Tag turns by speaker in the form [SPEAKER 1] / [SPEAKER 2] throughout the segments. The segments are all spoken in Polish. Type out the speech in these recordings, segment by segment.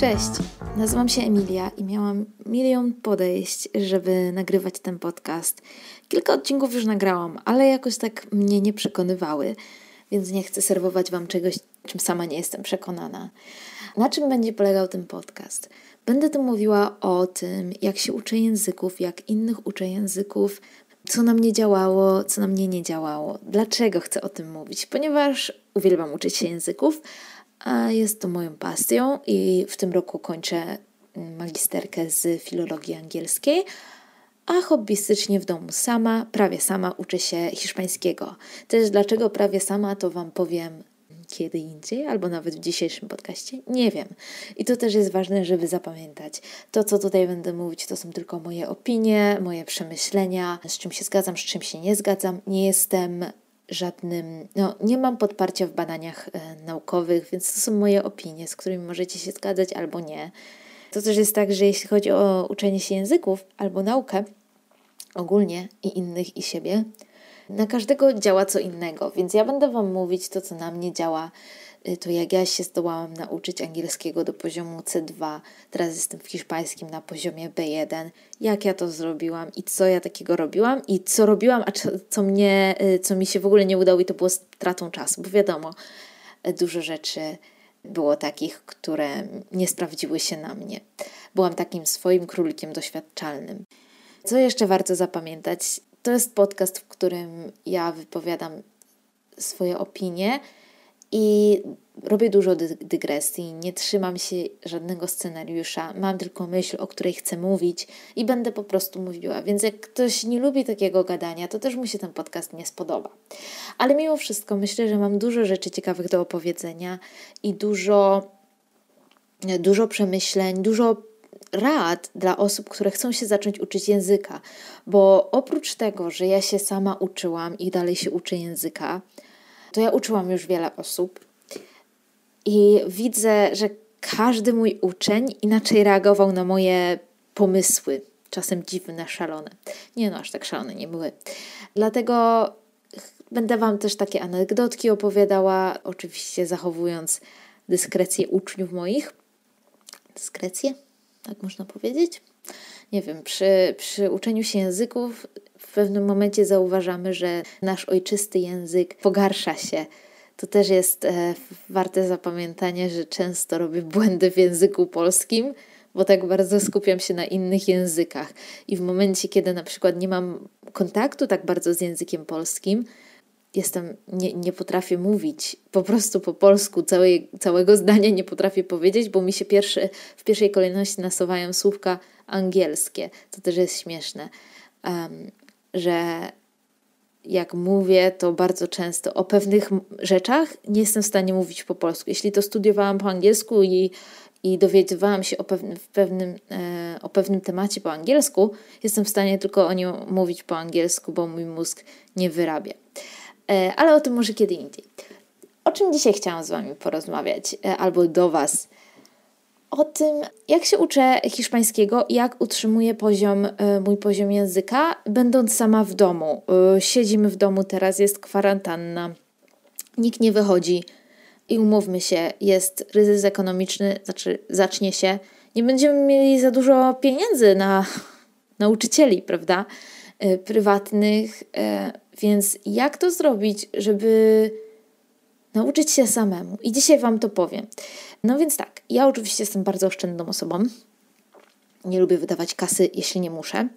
[SPEAKER 1] Cześć, nazywam się Emilia i miałam milion podejść, żeby nagrywać ten podcast. Kilka odcinków już nagrałam, ale jakoś tak mnie nie przekonywały, więc nie chcę serwować Wam czegoś, czym sama nie jestem przekonana. Na czym będzie polegał ten podcast? Będę tu mówiła o tym, jak się uczę języków, jak innych uczę języków, co na mnie działało, co na mnie nie działało. Dlaczego chcę o tym mówić? Ponieważ uwielbiam uczyć się języków, jest to moją pasją i w tym roku kończę magisterkę z filologii angielskiej, a hobbystycznie w domu sama, prawie sama uczę się hiszpańskiego. Też dlaczego prawie sama, to Wam powiem kiedy indziej, albo nawet w dzisiejszym podcaście, nie wiem. I to też jest ważne, żeby zapamiętać. To, co tutaj będę mówić, to są tylko moje opinie, moje przemyślenia, z czym się zgadzam, z czym się nie zgadzam. Nie jestem żadnym, no nie mam podparcia w badaniach e, naukowych, więc to są moje opinie, z którymi możecie się zgadzać albo nie. To też jest tak, że jeśli chodzi o uczenie się języków albo naukę ogólnie i innych i siebie, na każdego działa co innego, więc ja będę Wam mówić to, co na mnie działa, to jak ja się zdołałam nauczyć angielskiego do poziomu C2, teraz jestem w hiszpańskim na poziomie B1, jak ja to zrobiłam i co ja takiego robiłam i co robiłam, a co, co mnie, y, co mi się w ogóle nie udało i to było stratą czasu, bo wiadomo, y, dużo rzeczy było takich, które nie sprawdziły się na mnie. Byłam takim swoim królikiem doświadczalnym. Co jeszcze warto zapamiętać? To jest podcast, w którym ja wypowiadam swoje opinie i robię dużo dy dygresji, nie trzymam się żadnego scenariusza, mam tylko myśl, o której chcę mówić i będę po prostu mówiła. Więc jak ktoś nie lubi takiego gadania, to też mu się ten podcast nie spodoba. Ale mimo wszystko myślę, że mam dużo rzeczy ciekawych do opowiedzenia i dużo, dużo przemyśleń, dużo rad dla osób, które chcą się zacząć uczyć języka, bo oprócz tego, że ja się sama uczyłam i dalej się uczę języka, to ja uczyłam już wiele osób i widzę, że każdy mój uczeń inaczej reagował na moje pomysły, czasem dziwne, szalone. Nie no, aż tak szalone nie były. Dlatego będę Wam też takie anegdotki opowiadała, oczywiście zachowując dyskrecję uczniów moich. Dyskrecję? tak można powiedzieć. Nie wiem, przy, przy uczeniu się języków w pewnym momencie zauważamy, że nasz ojczysty język pogarsza się. To też jest e, warte zapamiętania, że często robię błędy w języku polskim, bo tak bardzo skupiam się na innych językach. I w momencie, kiedy na przykład nie mam kontaktu tak bardzo z językiem polskim, jestem, nie, nie potrafię mówić po prostu po polsku, całej, całego zdania nie potrafię powiedzieć, bo mi się pierwszy, w pierwszej kolejności nasuwają słówka angielskie. To też jest śmieszne, um, że jak mówię, to bardzo często o pewnych rzeczach nie jestem w stanie mówić po polsku. Jeśli to studiowałam po angielsku i, i dowiedziałam się o pewnym, pewnym, e, o pewnym temacie po angielsku, jestem w stanie tylko o nim mówić po angielsku, bo mój mózg nie wyrabia. E, ale o tym może kiedy indziej. O czym dzisiaj chciałam z Wami porozmawiać, e, albo do Was? O tym, jak się uczę hiszpańskiego i jak utrzymuję poziom, e, mój poziom języka, będąc sama w domu. Siedzimy w domu, teraz jest kwarantanna, nikt nie wychodzi i umówmy się, jest kryzys ekonomiczny, znaczy zacznie się, nie będziemy mieli za dużo pieniędzy na nauczycieli, prawda? Prywatnych więc jak to zrobić, żeby nauczyć się samemu? I dzisiaj Wam to powiem. No więc tak, ja oczywiście jestem bardzo oszczędną osobą. Nie lubię wydawać kasy, jeśli nie muszę.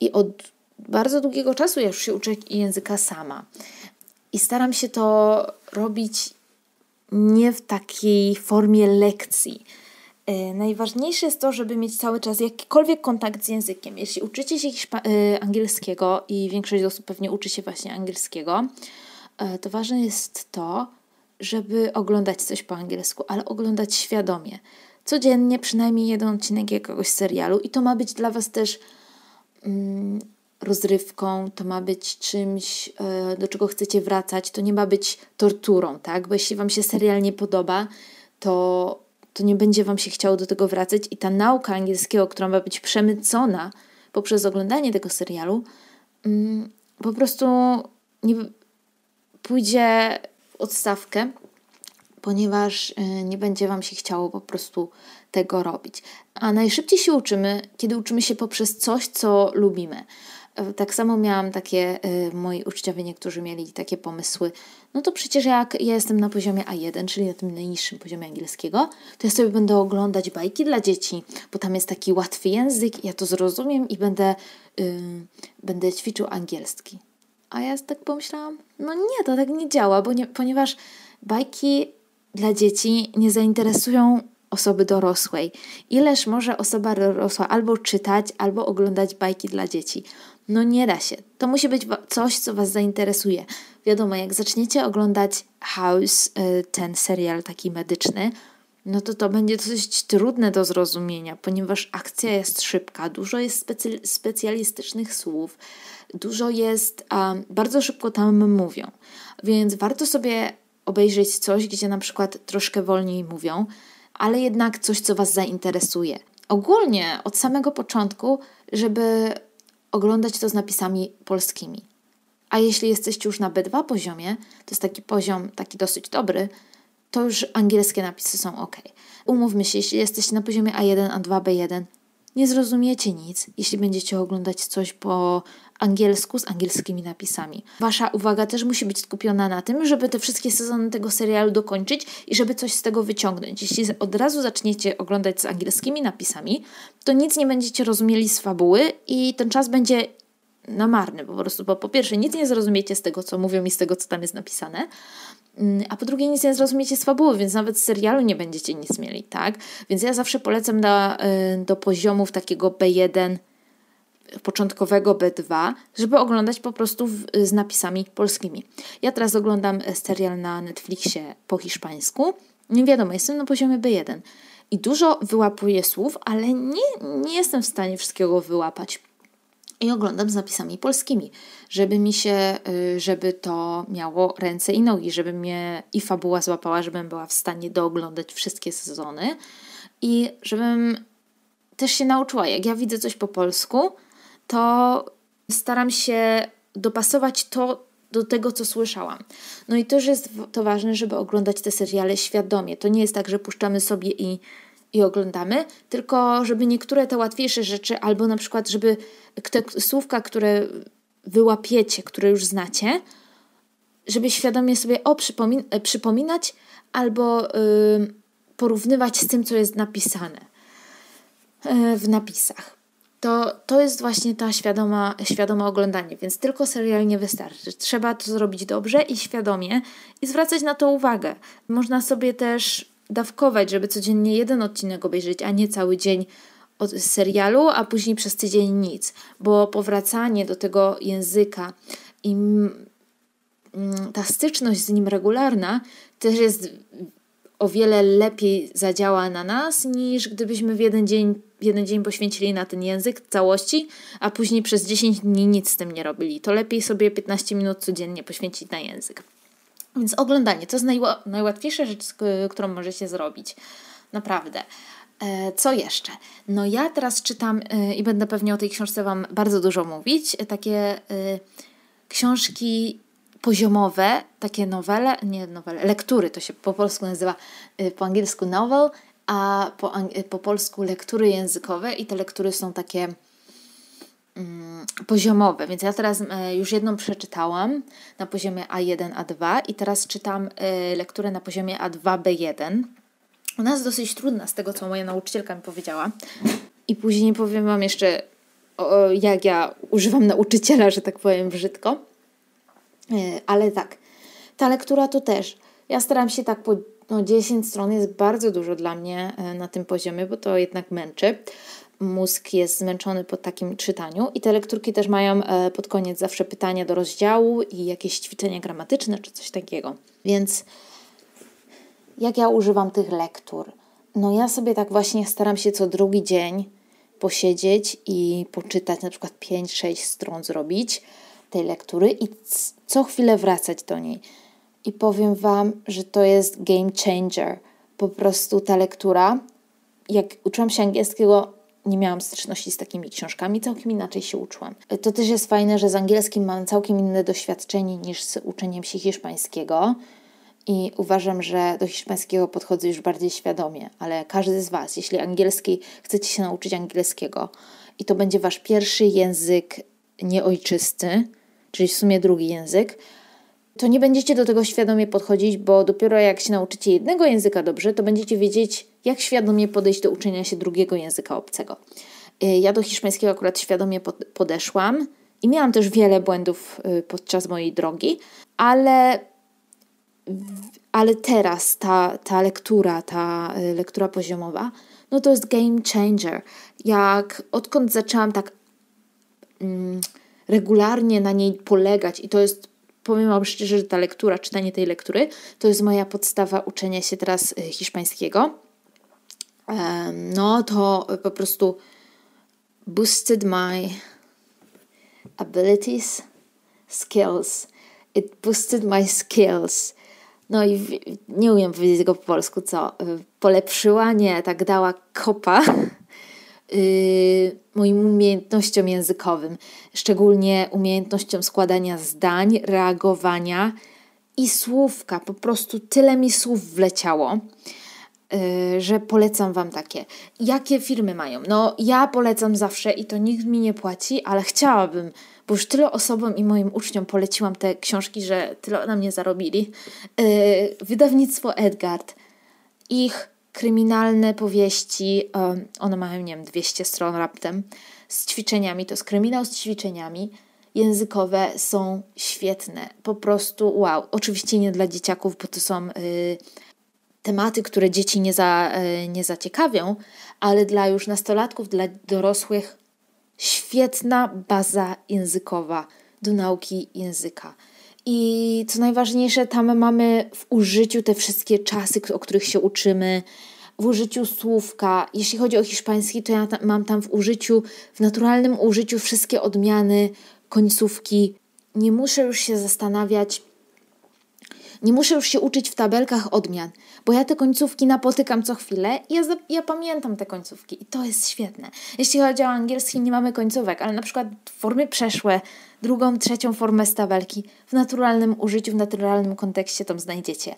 [SPEAKER 1] I od bardzo długiego czasu ja już się uczę języka sama. I staram się to robić nie w takiej formie lekcji. E, najważniejsze jest to, żeby mieć cały czas jakikolwiek kontakt z językiem. Jeśli uczycie się e, angielskiego i większość osób pewnie uczy się właśnie angielskiego, e, to ważne jest to, żeby oglądać coś po angielsku, ale oglądać świadomie. Codziennie przynajmniej jeden odcinek jakiegoś serialu i to ma być dla Was też mm, rozrywką, to ma być czymś, do czego chcecie wracać, to nie ma być torturą, tak? Bo jeśli Wam się serial nie podoba, to to nie będzie Wam się chciało do tego wracać i ta nauka angielskiego, która ma być przemycona poprzez oglądanie tego serialu, mm, po prostu nie pójdzie odstawkę, ponieważ y, nie będzie Wam się chciało po prostu tego robić. A najszybciej się uczymy, kiedy uczymy się poprzez coś, co lubimy. E, tak samo miałam takie, y, moi uczniowie niektórzy mieli takie pomysły, no to przecież jak ja jestem na poziomie A1, czyli na tym najniższym poziomie angielskiego, to ja sobie będę oglądać bajki dla dzieci, bo tam jest taki łatwy język, ja to zrozumiem i będę, yy, będę ćwiczył angielski. A ja tak pomyślałam, no nie, to tak nie działa, bo nie, ponieważ bajki dla dzieci nie zainteresują osoby dorosłej. Ileż może osoba dorosła albo czytać, albo oglądać bajki dla dzieci? No nie da się. To musi być coś, co Was zainteresuje. Wiadomo, jak zaczniecie oglądać House, y, ten serial taki medyczny, no to to będzie dosyć trudne do zrozumienia, ponieważ akcja jest szybka, dużo jest specy specjalistycznych słów, dużo jest, um, bardzo szybko tam mówią. Więc warto sobie obejrzeć coś, gdzie na przykład troszkę wolniej mówią, ale jednak coś, co Was zainteresuje. Ogólnie od samego początku, żeby oglądać to z napisami polskimi. A jeśli jesteście już na B2 poziomie, to jest taki poziom taki dosyć dobry, to już angielskie napisy są ok. Umówmy się, jeśli jesteście na poziomie A1, A2, B1, nie zrozumiecie nic, jeśli będziecie oglądać coś po angielsku z angielskimi napisami. Wasza uwaga też musi być skupiona na tym, żeby te wszystkie sezony tego serialu dokończyć i żeby coś z tego wyciągnąć. Jeśli od razu zaczniecie oglądać z angielskimi napisami, to nic nie będziecie rozumieli z fabuły i ten czas będzie na marny po prostu, bo po pierwsze nic nie zrozumiecie z tego, co mówią i z tego, co tam jest napisane, mm, a po drugie nic nie zrozumiecie z fabuły, więc nawet z serialu nie będziecie nic mieli, tak? Więc ja zawsze polecam do, y, do poziomów takiego B1, początkowego B2, żeby oglądać po prostu w, z napisami polskimi. Ja teraz oglądam serial na Netflixie po hiszpańsku. Nie wiadomo, jestem na poziomie B1 i dużo wyłapuję słów, ale nie, nie jestem w stanie wszystkiego wyłapać. I oglądam z napisami polskimi, żeby mi się, y, żeby to miało ręce i nogi, żeby mnie i fabuła złapała, żebym była w stanie dooglądać wszystkie sezony i żebym też się nauczyła. Jak ja widzę coś po polsku, to staram się dopasować to do tego, co słyszałam. No i też jest to ważne, żeby oglądać te seriale świadomie. To nie jest tak, że puszczamy sobie i, i oglądamy, tylko żeby niektóre te łatwiejsze rzeczy, albo na przykład, żeby te słówka, które wyłapiecie, które już znacie, żeby świadomie sobie o przypomin przypominać albo porównywać z tym, co jest napisane yy, w napisach to, to jest właśnie ta świadoma, świadome oglądanie, więc tylko serial nie wystarczy. Trzeba to zrobić dobrze i świadomie i zwracać na to uwagę. Można sobie też dawkować, żeby codziennie jeden odcinek obejrzeć, a nie cały dzień od serialu, a później przez tydzień nic, bo powracanie do tego języka i ta styczność z nim regularna też jest o wiele lepiej zadziała na nas, niż gdybyśmy w jeden dzień, jeden dzień poświęcili na ten język całości, a później przez 10 dni nic z tym nie robili. To lepiej sobie 15 minut codziennie poświęcić na język. Więc oglądanie to jest najła najłatwiejsza rzecz, którą możecie zrobić. Naprawdę. E, co jeszcze? No ja teraz czytam e, i będę pewnie o tej książce Wam bardzo dużo mówić. Takie e, książki poziomowe, takie nowele, nie nowele, lektury, to się po polsku nazywa, y, po angielsku novel, a po, y, po polsku lektury językowe i te lektury są takie poziomowe, więc ja teraz y, już jedną przeczytałam na poziomie A1, A2 i teraz czytam y, lekturę na poziomie A2, B1. Ona jest dosyć trudna z tego, co moja nauczycielka mi powiedziała i później powiem Wam jeszcze, jak ja używam nauczyciela, że tak powiem brzydko. E, ale tak, ta lektura to też. Ja staram się tak po no 10 stron jest bardzo dużo dla mnie e, na tym poziomie, bo to jednak męczy. Mózg jest zmęczony po takim czytaniu i te lekturki też mają e, pod koniec zawsze pytania do rozdziału i jakieś ćwiczenia gramatyczne czy coś takiego. Więc jak ja używam tych lektur? No ja sobie tak właśnie staram się co drugi dzień posiedzieć i poczytać na przykład 5-6 stron zrobić tej lektury i co chwilę wracać do niej. I powiem Wam, że to jest game changer. Po prostu ta lektura, jak uczyłam się angielskiego, nie miałam styczności z takimi książkami, całkiem inaczej się uczyłam. To też jest fajne, że z angielskim mam całkiem inne doświadczenie niż z uczeniem się hiszpańskiego. i uważam, że do hiszpańskiego podchodzę już bardziej świadomie, ale każdy z Was, jeśli angielski, chcecie się nauczyć angielskiego i to będzie Wasz pierwszy język nieojczysty, czyli w sumie drugi język, to nie będziecie do tego świadomie podchodzić, bo dopiero jak się nauczycie jednego języka dobrze, to będziecie wiedzieć, jak świadomie podejść do uczenia się drugiego języka obcego. Y, ja do hiszpańskiego akurat świadomie podeszłam i miałam też wiele błędów y, podczas mojej drogi, ale, ale teraz ta, ta lektura, ta y, lektura poziomowa, no to jest game changer. Jak odkąd zaczęłam tak mm, regularnie na niej polegać i to jest powiem Wam szczerze, że ta lektura, czytanie tej lektury, to jest moja podstawa uczenia się teraz y, hiszpańskiego. No to po prostu boosted my abilities, skills. It boosted my skills. No i nie umiem powiedzieć tego po polsku, co? Polepszyła, nie, tak dała kopa moim umiejętnościom językowym, szczególnie umiejętnościom składania zdań, reagowania i słówka. Po prostu tyle mi słów wleciało. Yy, że polecam Wam takie. Jakie firmy mają? No, ja polecam zawsze i to nikt mi nie płaci, ale chciałabym, bo już tyle osobom i moim uczniom poleciłam te książki, że tyle na mnie zarobili. Yy, wydawnictwo Edgard. Ich kryminalne powieści, one mają, nie wiem, 200 stron raptem, z ćwiczeniami, to jest kryminał z ćwiczeniami, językowe są świetne, po prostu wow. Oczywiście nie dla dzieciaków, bo to są y, tematy, które dzieci nie, za, y, nie zaciekawią, ale dla już nastolatków, dla dorosłych świetna baza językowa do nauki języka. I co najważniejsze, tam mamy w użyciu te wszystkie czasy, o których się uczymy, w użyciu słówka. Jeśli chodzi o hiszpański, to ja tam, mam tam w użyciu, w naturalnym użyciu wszystkie odmiany, końcówki. Nie muszę już się zastanawiać, nie muszę już się uczyć w tabelkach odmian, bo ja te końcówki napotykam co chwilę i ja, ja pamiętam te końcówki i to jest świetne. Jeśli chodzi o angielski, nie mamy końcówek, ale na przykład formy przeszłe, drugą, trzecią formę z tabelki w naturalnym użyciu, w naturalnym kontekście tam znajdziecie.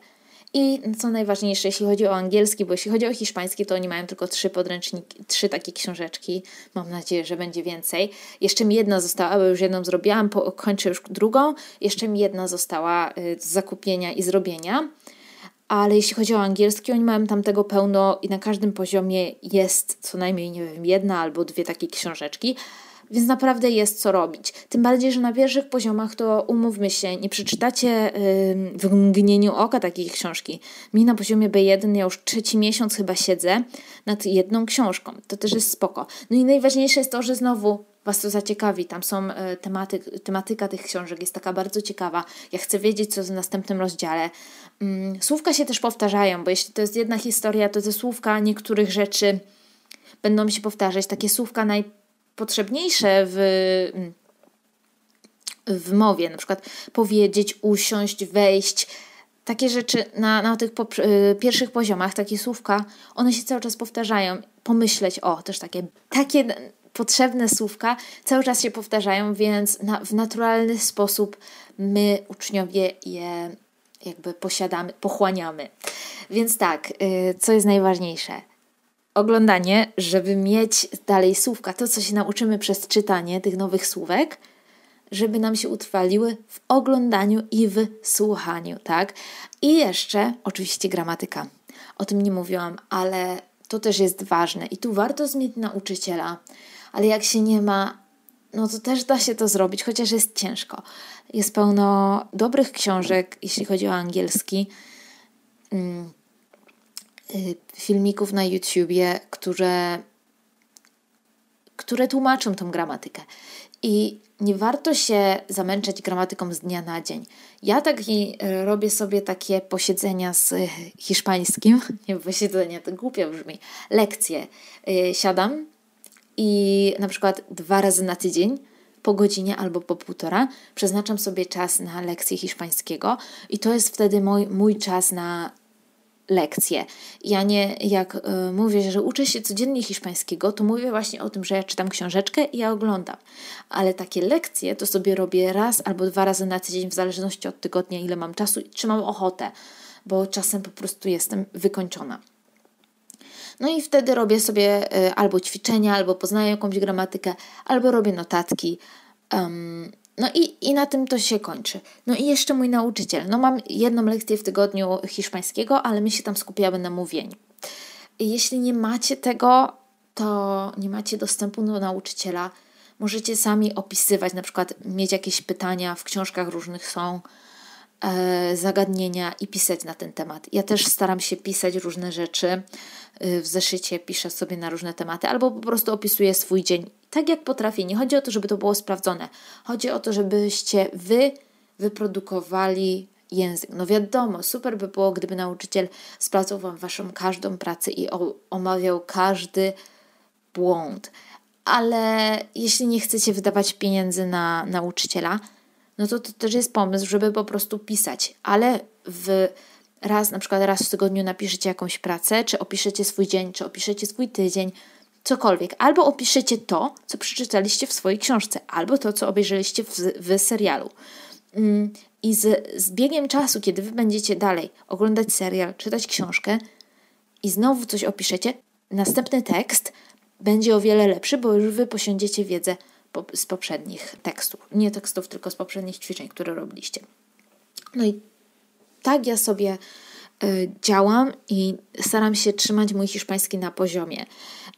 [SPEAKER 1] I co najważniejsze, jeśli chodzi o angielski, bo jeśli chodzi o hiszpański, to oni mają tylko trzy podręczniki, trzy takie książeczki. Mam nadzieję, że będzie więcej. Jeszcze mi jedna została, bo już jedną zrobiłam, kończę już drugą. Jeszcze mi jedna została y, z zakupienia i zrobienia. Ale jeśli chodzi o angielski, oni mają tam tego pełno i na każdym poziomie jest co najmniej, nie wiem, jedna albo dwie takie książeczki więc naprawdę jest co robić. Tym bardziej, że na pierwszych poziomach to umówmy się, nie przeczytacie yy, w mgnieniu oka takiej książki. Mi na poziomie B1 ja już trzeci miesiąc chyba siedzę nad jedną książką. To też jest spoko. No i najważniejsze jest to, że znowu Was to zaciekawi. Tam są y, tematy, tematyka tych książek jest taka bardzo ciekawa. Ja chcę wiedzieć, co w następnym rozdziale. Mm, słówka się też powtarzają, bo jeśli to jest jedna historia, to te słówka niektórych rzeczy będą się powtarzać. Takie słówka naj potrzebniejsze w, w mowie, na przykład powiedzieć, usiąść, wejść. Takie rzeczy na, na tych y, pierwszych poziomach, takie słówka, one się cały czas powtarzają. Pomyśleć, o, też takie, takie potrzebne słówka cały czas się powtarzają, więc na, w naturalny sposób my, uczniowie, je jakby posiadamy, pochłaniamy. Więc tak, y, co jest najważniejsze? Oglądanie, żeby mieć dalej słówka, to co się nauczymy przez czytanie tych nowych słówek, żeby nam się utrwaliły w oglądaniu i w słuchaniu, tak? I jeszcze oczywiście gramatyka. O tym nie mówiłam, ale to też jest ważne i tu warto zmieć nauczyciela, ale jak się nie ma, no to też da się to zrobić, chociaż jest ciężko. Jest pełno dobrych książek, jeśli chodzi o angielski. Mm filmików na YouTubie, które, które tłumaczą tą gramatykę. I nie warto się zamęczać gramatyką z dnia na dzień. Ja tak robię sobie takie posiedzenia z hiszpańskim, nie posiedzenia, to głupio brzmi, lekcje. Y, siadam i na przykład dwa razy na tydzień po godzinie albo po półtora przeznaczam sobie czas na lekcję hiszpańskiego i to jest wtedy mój, mój czas na lekcje. Ja nie, jak y, mówię, że uczę się codziennie hiszpańskiego, to mówię właśnie o tym, że ja czytam książeczkę i ja oglądam. Ale takie lekcje to sobie robię raz albo dwa razy na tydzień, w zależności od tygodnia, ile mam czasu i czy mam ochotę. bo czasem po prostu jestem wykończona. No i wtedy robię sobie y, albo ćwiczenia, albo poznaję jakąś gramatykę, albo robię notatki. Um, no i, i na tym to się kończy. No i jeszcze mój nauczyciel. No mam jedną lekcję w tygodniu hiszpańskiego, ale my się tam skupiamy na mówieniu. Jeśli nie macie tego, to nie macie dostępu do nauczyciela, możecie sami opisywać, na przykład mieć jakieś pytania, w książkach różnych są zagadnienia i pisać na ten temat. Ja też staram się pisać różne rzeczy e, w zeszycie, piszę sobie na różne tematy, albo po prostu opisuję swój dzień tak, jak potrafię. Nie chodzi o to, żeby to było sprawdzone. Chodzi o to, żebyście wy wyprodukowali język. No wiadomo, super by było, gdyby nauczyciel sprawdzał Wam Waszą każdą pracę i omawiał każdy błąd. Ale jeśli nie chcecie wydawać pieniędzy na nauczyciela, no to to też jest pomysł, żeby po prostu pisać. Ale w raz, na przykład raz w tygodniu napiszecie jakąś pracę, czy opiszecie swój dzień, czy opiszecie swój tydzień, cokolwiek. Albo opiszecie to, co przeczytaliście w swojej książce, albo to, co obejrzeliście w, w serialu. Mm, I z, z biegiem czasu, kiedy wy będziecie dalej oglądać serial, czytać książkę i znowu coś opiszecie, następny tekst będzie o wiele lepszy, bo już wy posiądziecie wiedzę po, z poprzednich tekstów. Nie tekstów, tylko z poprzednich ćwiczeń, które robiliście. No i tak ja sobie y, działam i staram się trzymać mój hiszpański na poziomie.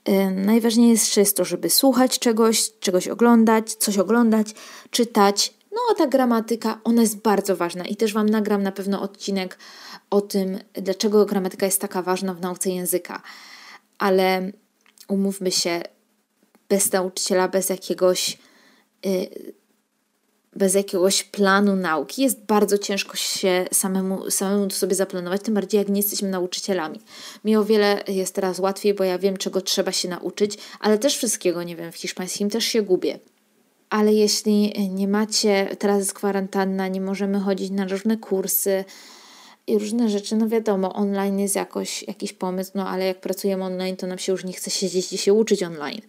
[SPEAKER 1] Y, najważniejsze jest to, żeby słuchać czegoś, czegoś oglądać, coś oglądać, czytać. No a ta gramatyka, ona jest bardzo ważna i też Wam nagram na pewno odcinek o tym, dlaczego gramatyka jest taka ważna w nauce języka. Ale umówmy się, bez nauczyciela, bez jakiegoś, y, bez jakiegoś planu nauki jest bardzo ciężko się samemu, samemu sobie zaplanować, tym bardziej jak nie jesteśmy nauczycielami. Mi o wiele jest teraz łatwiej, bo ja wiem, czego trzeba się nauczyć, ale też wszystkiego nie wiem. W hiszpańskim też się gubię. Ale jeśli nie macie, teraz jest kwarantanna, nie możemy chodzić na różne kursy, i różne rzeczy, no wiadomo, online jest jakoś, jakiś pomysł, no ale jak pracujemy online, to nam się już nie chce siedzieć i się uczyć online.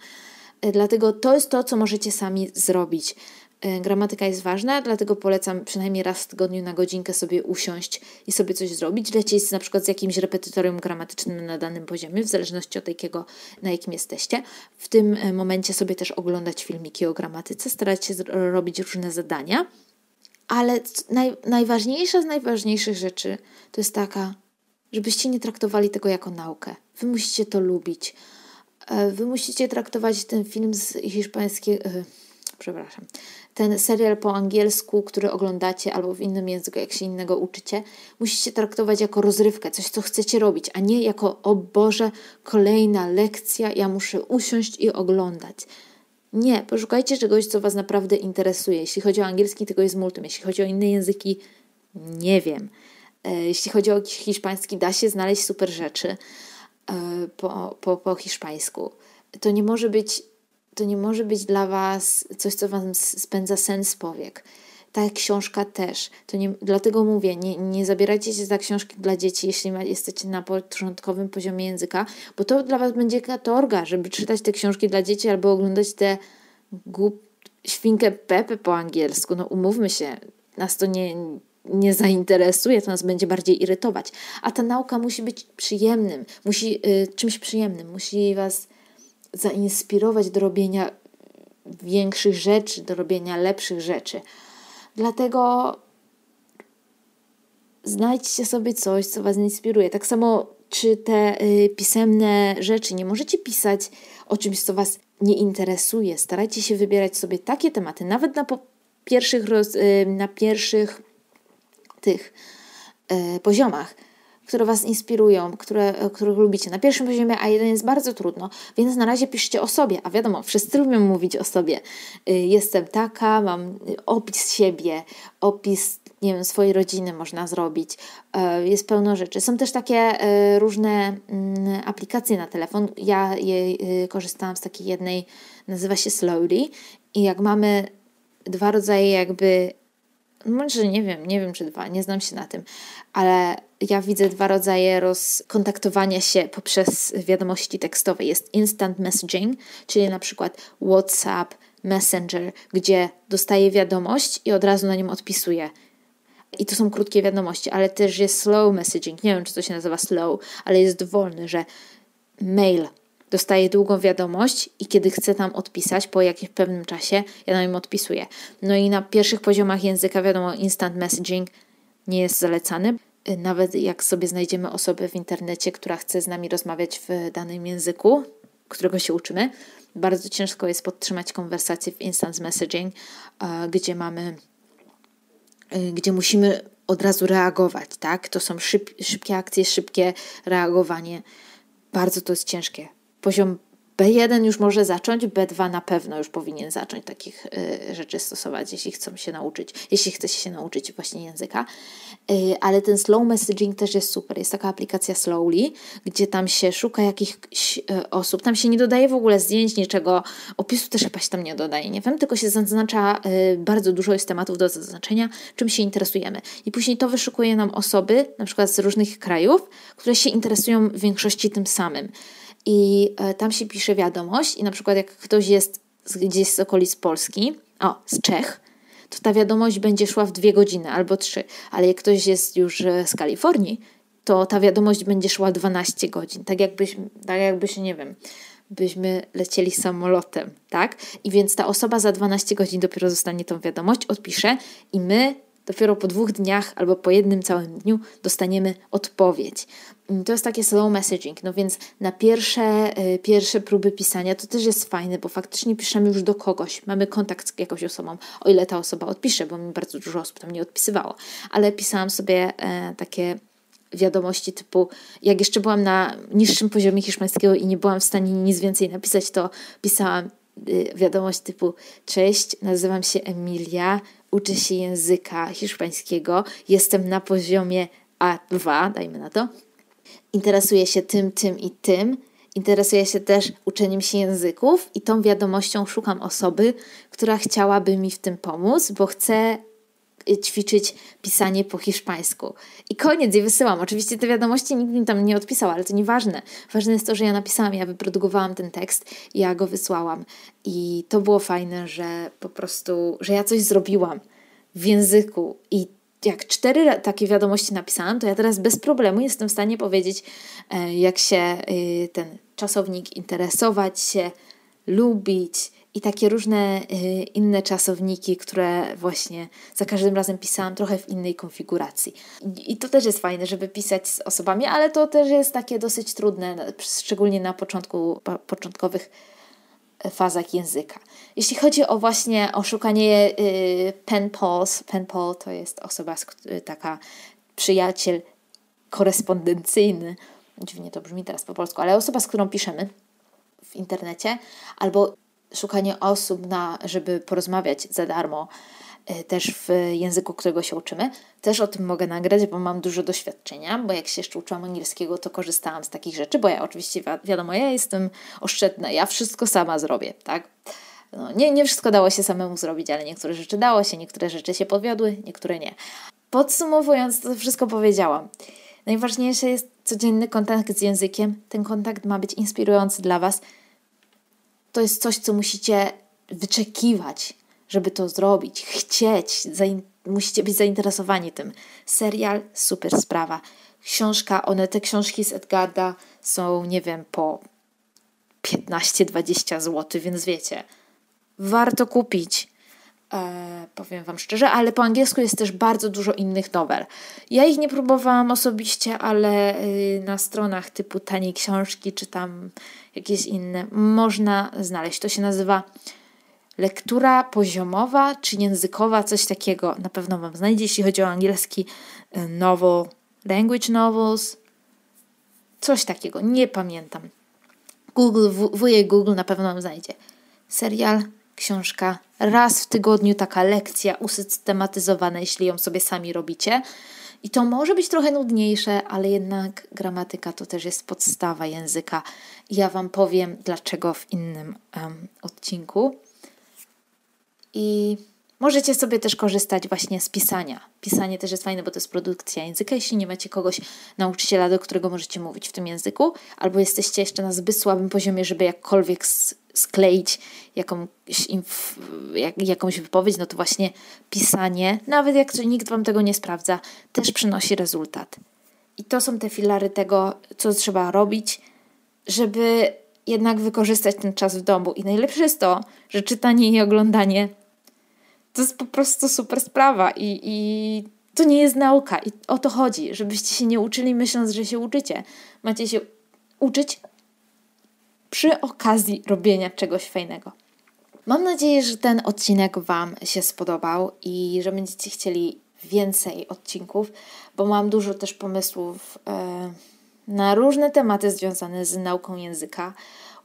[SPEAKER 1] E, dlatego to jest to, co możecie sami zrobić. E, gramatyka jest ważna, dlatego polecam przynajmniej raz w tygodniu na godzinkę sobie usiąść i sobie coś zrobić. Lecieć na przykład z jakimś repetytorium gramatycznym na danym poziomie, w zależności od takiego, na jakim jesteście. W tym e, momencie sobie też oglądać filmiki o gramatyce, starać się robić różne zadania ale naj, najważniejsza z najważniejszych rzeczy to jest taka, żebyście nie traktowali tego jako naukę. Wy musicie to lubić. E, wy musicie traktować ten film z hiszpańskiego, e, przepraszam, ten serial po angielsku, który oglądacie, albo w innym języku, jak się innego uczycie, musicie traktować jako rozrywkę, coś, co chcecie robić, a nie jako, o Boże, kolejna lekcja, ja muszę usiąść i oglądać. Nie, poszukajcie czegoś, co Was naprawdę interesuje. Jeśli chodzi o angielski, tego jest multum. Jeśli chodzi o inne języki, nie wiem. E, jeśli chodzi o hiszpański, da się znaleźć super rzeczy po, po, po hiszpańsku. To nie może być to nie może być dla Was coś, co Wam spędza sens powiek. Ta książka też. To nie, dlatego mówię, nie, nie zabierajcie się za książki dla dzieci, jeśli jesteście na początkowym poziomie języka, bo to dla Was będzie katorga, żeby czytać te książki dla dzieci albo oglądać te głup, świnkę Pepe po angielsku. No umówmy się, nas to nie, nie zainteresuje, to nas będzie bardziej irytować. A ta nauka musi być przyjemnym, musi y, czymś przyjemnym, musi Was zainspirować do robienia większych rzeczy, do robienia lepszych rzeczy. Dlatego znajdźcie sobie coś, co Was inspiruje. Tak samo, czy te y, pisemne rzeczy nie możecie pisać o czymś, co Was nie interesuje. Starajcie się wybierać sobie takie tematy, nawet na pierwszych, roz, y, na pierwszych tych y, poziomach które Was inspirują, które, których lubicie na pierwszym poziomie, a jeden jest bardzo trudno, więc na razie piszcie o sobie, a wiadomo, wszyscy lubią mówić o sobie. Y, jestem taka, mam opis siebie, opis nie wiem, swojej rodziny można zrobić. Jest pełno rzeczy. Są też takie różne mm, aplikacje na telefon. Ja je korzystałam z takiej jednej, nazywa się Slowly i jak mamy dwa rodzaje jakby może nie wiem, nie wiem czy dwa, nie znam się na tym, ale ja widzę dwa rodzaje kontaktowania się poprzez wiadomości tekstowe. Jest instant messaging, czyli na przykład WhatsApp, Messenger, gdzie dostaję wiadomość i od razu na nią odpisuję. I to są krótkie wiadomości, ale też jest slow messaging. Nie wiem, czy to się nazywa slow, ale jest wolny, że mail dostaje długą wiadomość i kiedy chcę tam odpisać po jakimś pewnym czasie, ja na nim odpisuję. No i na pierwszych poziomach języka, wiadomo, instant messaging nie jest zalecany. Nawet jak sobie znajdziemy osobę w internecie, która chce z nami rozmawiać w danym języku, którego się uczymy, bardzo ciężko jest podtrzymać konwersację w instant messaging, gdzie mamy, y, gdzie musimy od razu reagować, tak? To są szyb, szybkie akcje, szybkie reagowanie. Bardzo to jest ciężkie poziom B1 już może zacząć, B2 na pewno już powinien zacząć takich y, rzeczy stosować, jeśli chcą się nauczyć, jeśli chce się nauczyć właśnie języka. Y, ale ten slow messaging też jest super. Jest taka aplikacja Slowly, gdzie tam się szuka jakichś y, osób, tam się nie dodaje w ogóle zdjęć, niczego, opisu też chyba się tam nie dodaje, nie wiem, tylko się zaznacza, bardzo dużo jest tematów do zaznaczenia, czym się interesujemy. I później to wyszukuje nam osoby, na przykład z różnych krajów, które się interesują w większości tym samym i e, tam się pisze wiadomość i na przykład jak ktoś jest gdzieś z okolic Polski, o, z Czech, to ta wiadomość będzie szła w dwie godziny albo trzy, ale jak ktoś jest już e, z Kalifornii, to ta wiadomość będzie szła 12 godzin, tak jakbyś, tak jakbyś, nie wiem, byśmy lecieli samolotem, tak? I więc ta osoba za 12 godzin dopiero dostanie tą wiadomość, odpisze i my dopiero po dwóch dniach albo po jednym całym dniu dostaniemy odpowiedź. Mm, to jest takie slow messaging, no więc na pierwsze, y, pierwsze próby pisania to też jest fajne, bo faktycznie piszemy już do kogoś, mamy kontakt z jakąś osobą, o ile ta osoba odpisze, bo mi bardzo dużo osób tam nie odpisywało, ale pisałam sobie e, takie wiadomości typu, jak jeszcze byłam na niższym poziomie hiszpańskiego i nie byłam w stanie nic więcej napisać, to pisałam y, wiadomość typu Cześć, nazywam się Emilia, uczę się języka hiszpańskiego, jestem na poziomie A2, dajmy na to. Interesuję się tym, tym i tym. Interesuję się też uczeniem się języków i tą wiadomością szukam osoby, która chciałaby mi w tym pomóc, bo chcę ćwiczyć pisanie po hiszpańsku. I koniec, i wysyłam. Oczywiście te wiadomości nikt mi tam nie odpisał, ale to nieważne. Ważne jest to, że ja napisałam, ja wyprodukowałam ten tekst ja go wysłałam. I to było fajne, że po prostu, że ja coś zrobiłam w języku i jak cztery takie wiadomości napisałam, to ja teraz bez problemu jestem w stanie powiedzieć, e, jak się y, ten czasownik interesować się, lubić, i takie różne y, inne czasowniki, które właśnie za każdym razem pisałam trochę w innej konfiguracji. I to też jest fajne, żeby pisać z osobami, ale to też jest takie dosyć trudne, szczególnie na początku, początkowych e, fazach języka. Jeśli chodzi o właśnie o szukanie y, pen pals, pen pal to jest osoba, taka przyjaciel korespondencyjny, dziwnie to brzmi teraz po polsku, ale osoba, z którą piszemy w internecie, albo szukanie osób, na, żeby porozmawiać za darmo, e, też w języku, którego się uczymy. Też o tym mogę nagrać, bo mam dużo doświadczenia, bo jak się jeszcze uczyłam angielskiego, to korzystałam z takich rzeczy, bo ja oczywiście, wi wiadomo, ja jestem oszczędna, ja wszystko sama zrobię, tak? No, nie, nie wszystko dało się samemu zrobić, ale niektóre rzeczy dało się, niektóre rzeczy się powiodły, niektóre nie. Podsumowując, to wszystko powiedziałam. Najważniejsze jest codzienny kontakt z językiem. Ten kontakt ma być inspirujący dla Was, to jest coś, co musicie wyczekiwać, żeby to zrobić, chcieć, musicie być zainteresowani tym. Serial, super sprawa. Książka, one, te książki z Edgarda są, nie wiem, po 15-20 zł, więc wiecie, warto kupić. E, powiem Wam szczerze, ale po angielsku jest też bardzo dużo innych nowel. Ja ich nie próbowałam osobiście, ale y, na stronach typu Tanie Książki czy tam jakieś inne można znaleźć. To się nazywa lektura poziomowa czy językowa, coś takiego na pewno Wam znajdzie, jeśli chodzi o angielski y, novel, language novels, coś takiego, nie pamiętam. Google, wujek Google na pewno Wam znajdzie. Serial książka raz w tygodniu, taka lekcja usystematyzowana, jeśli ją sobie sami robicie. I to może być trochę nudniejsze, ale jednak gramatyka to też jest podstawa języka. Ja Wam powiem dlaczego w innym um, odcinku. I możecie sobie też korzystać właśnie z pisania. Pisanie też jest fajne, bo to jest produkcja języka. Jeśli nie macie kogoś, nauczyciela, do którego możecie mówić w tym języku, albo jesteście jeszcze na zbyt słabym poziomie, żeby jakkolwiek skleić jakąś, jak, jakąś wypowiedź, no to właśnie pisanie, nawet jak nikt Wam tego nie sprawdza, też przynosi rezultat. I to są te filary tego, co trzeba robić, żeby jednak wykorzystać ten czas w domu. I najlepsze jest to, że czytanie i oglądanie to jest po prostu super sprawa i, i to nie jest nauka i o to chodzi, żebyście się nie uczyli myśląc, że się uczycie. Macie się uczyć przy okazji robienia czegoś fajnego. Mam nadzieję, że ten odcinek Wam się spodobał i że będziecie chcieli więcej odcinków, bo mam dużo też pomysłów e, na różne tematy związane z nauką języka,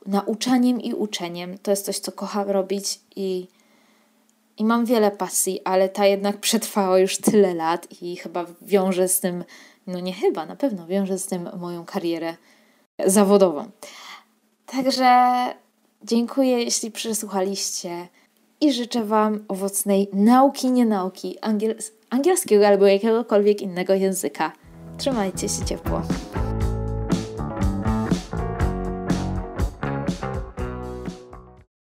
[SPEAKER 1] nauczaniem i uczeniem. To jest coś, co kocham robić i i mam wiele pasji, ale ta jednak przetrwała już tyle lat i chyba wiąże z tym, no nie chyba, na pewno wiąże z tym moją karierę zawodową. Także dziękuję, jeśli przysłuchaliście i życzę Wam owocnej nauki, nie nauki angiels angielskiego albo jakiegokolwiek innego języka. Trzymajcie się ciepło.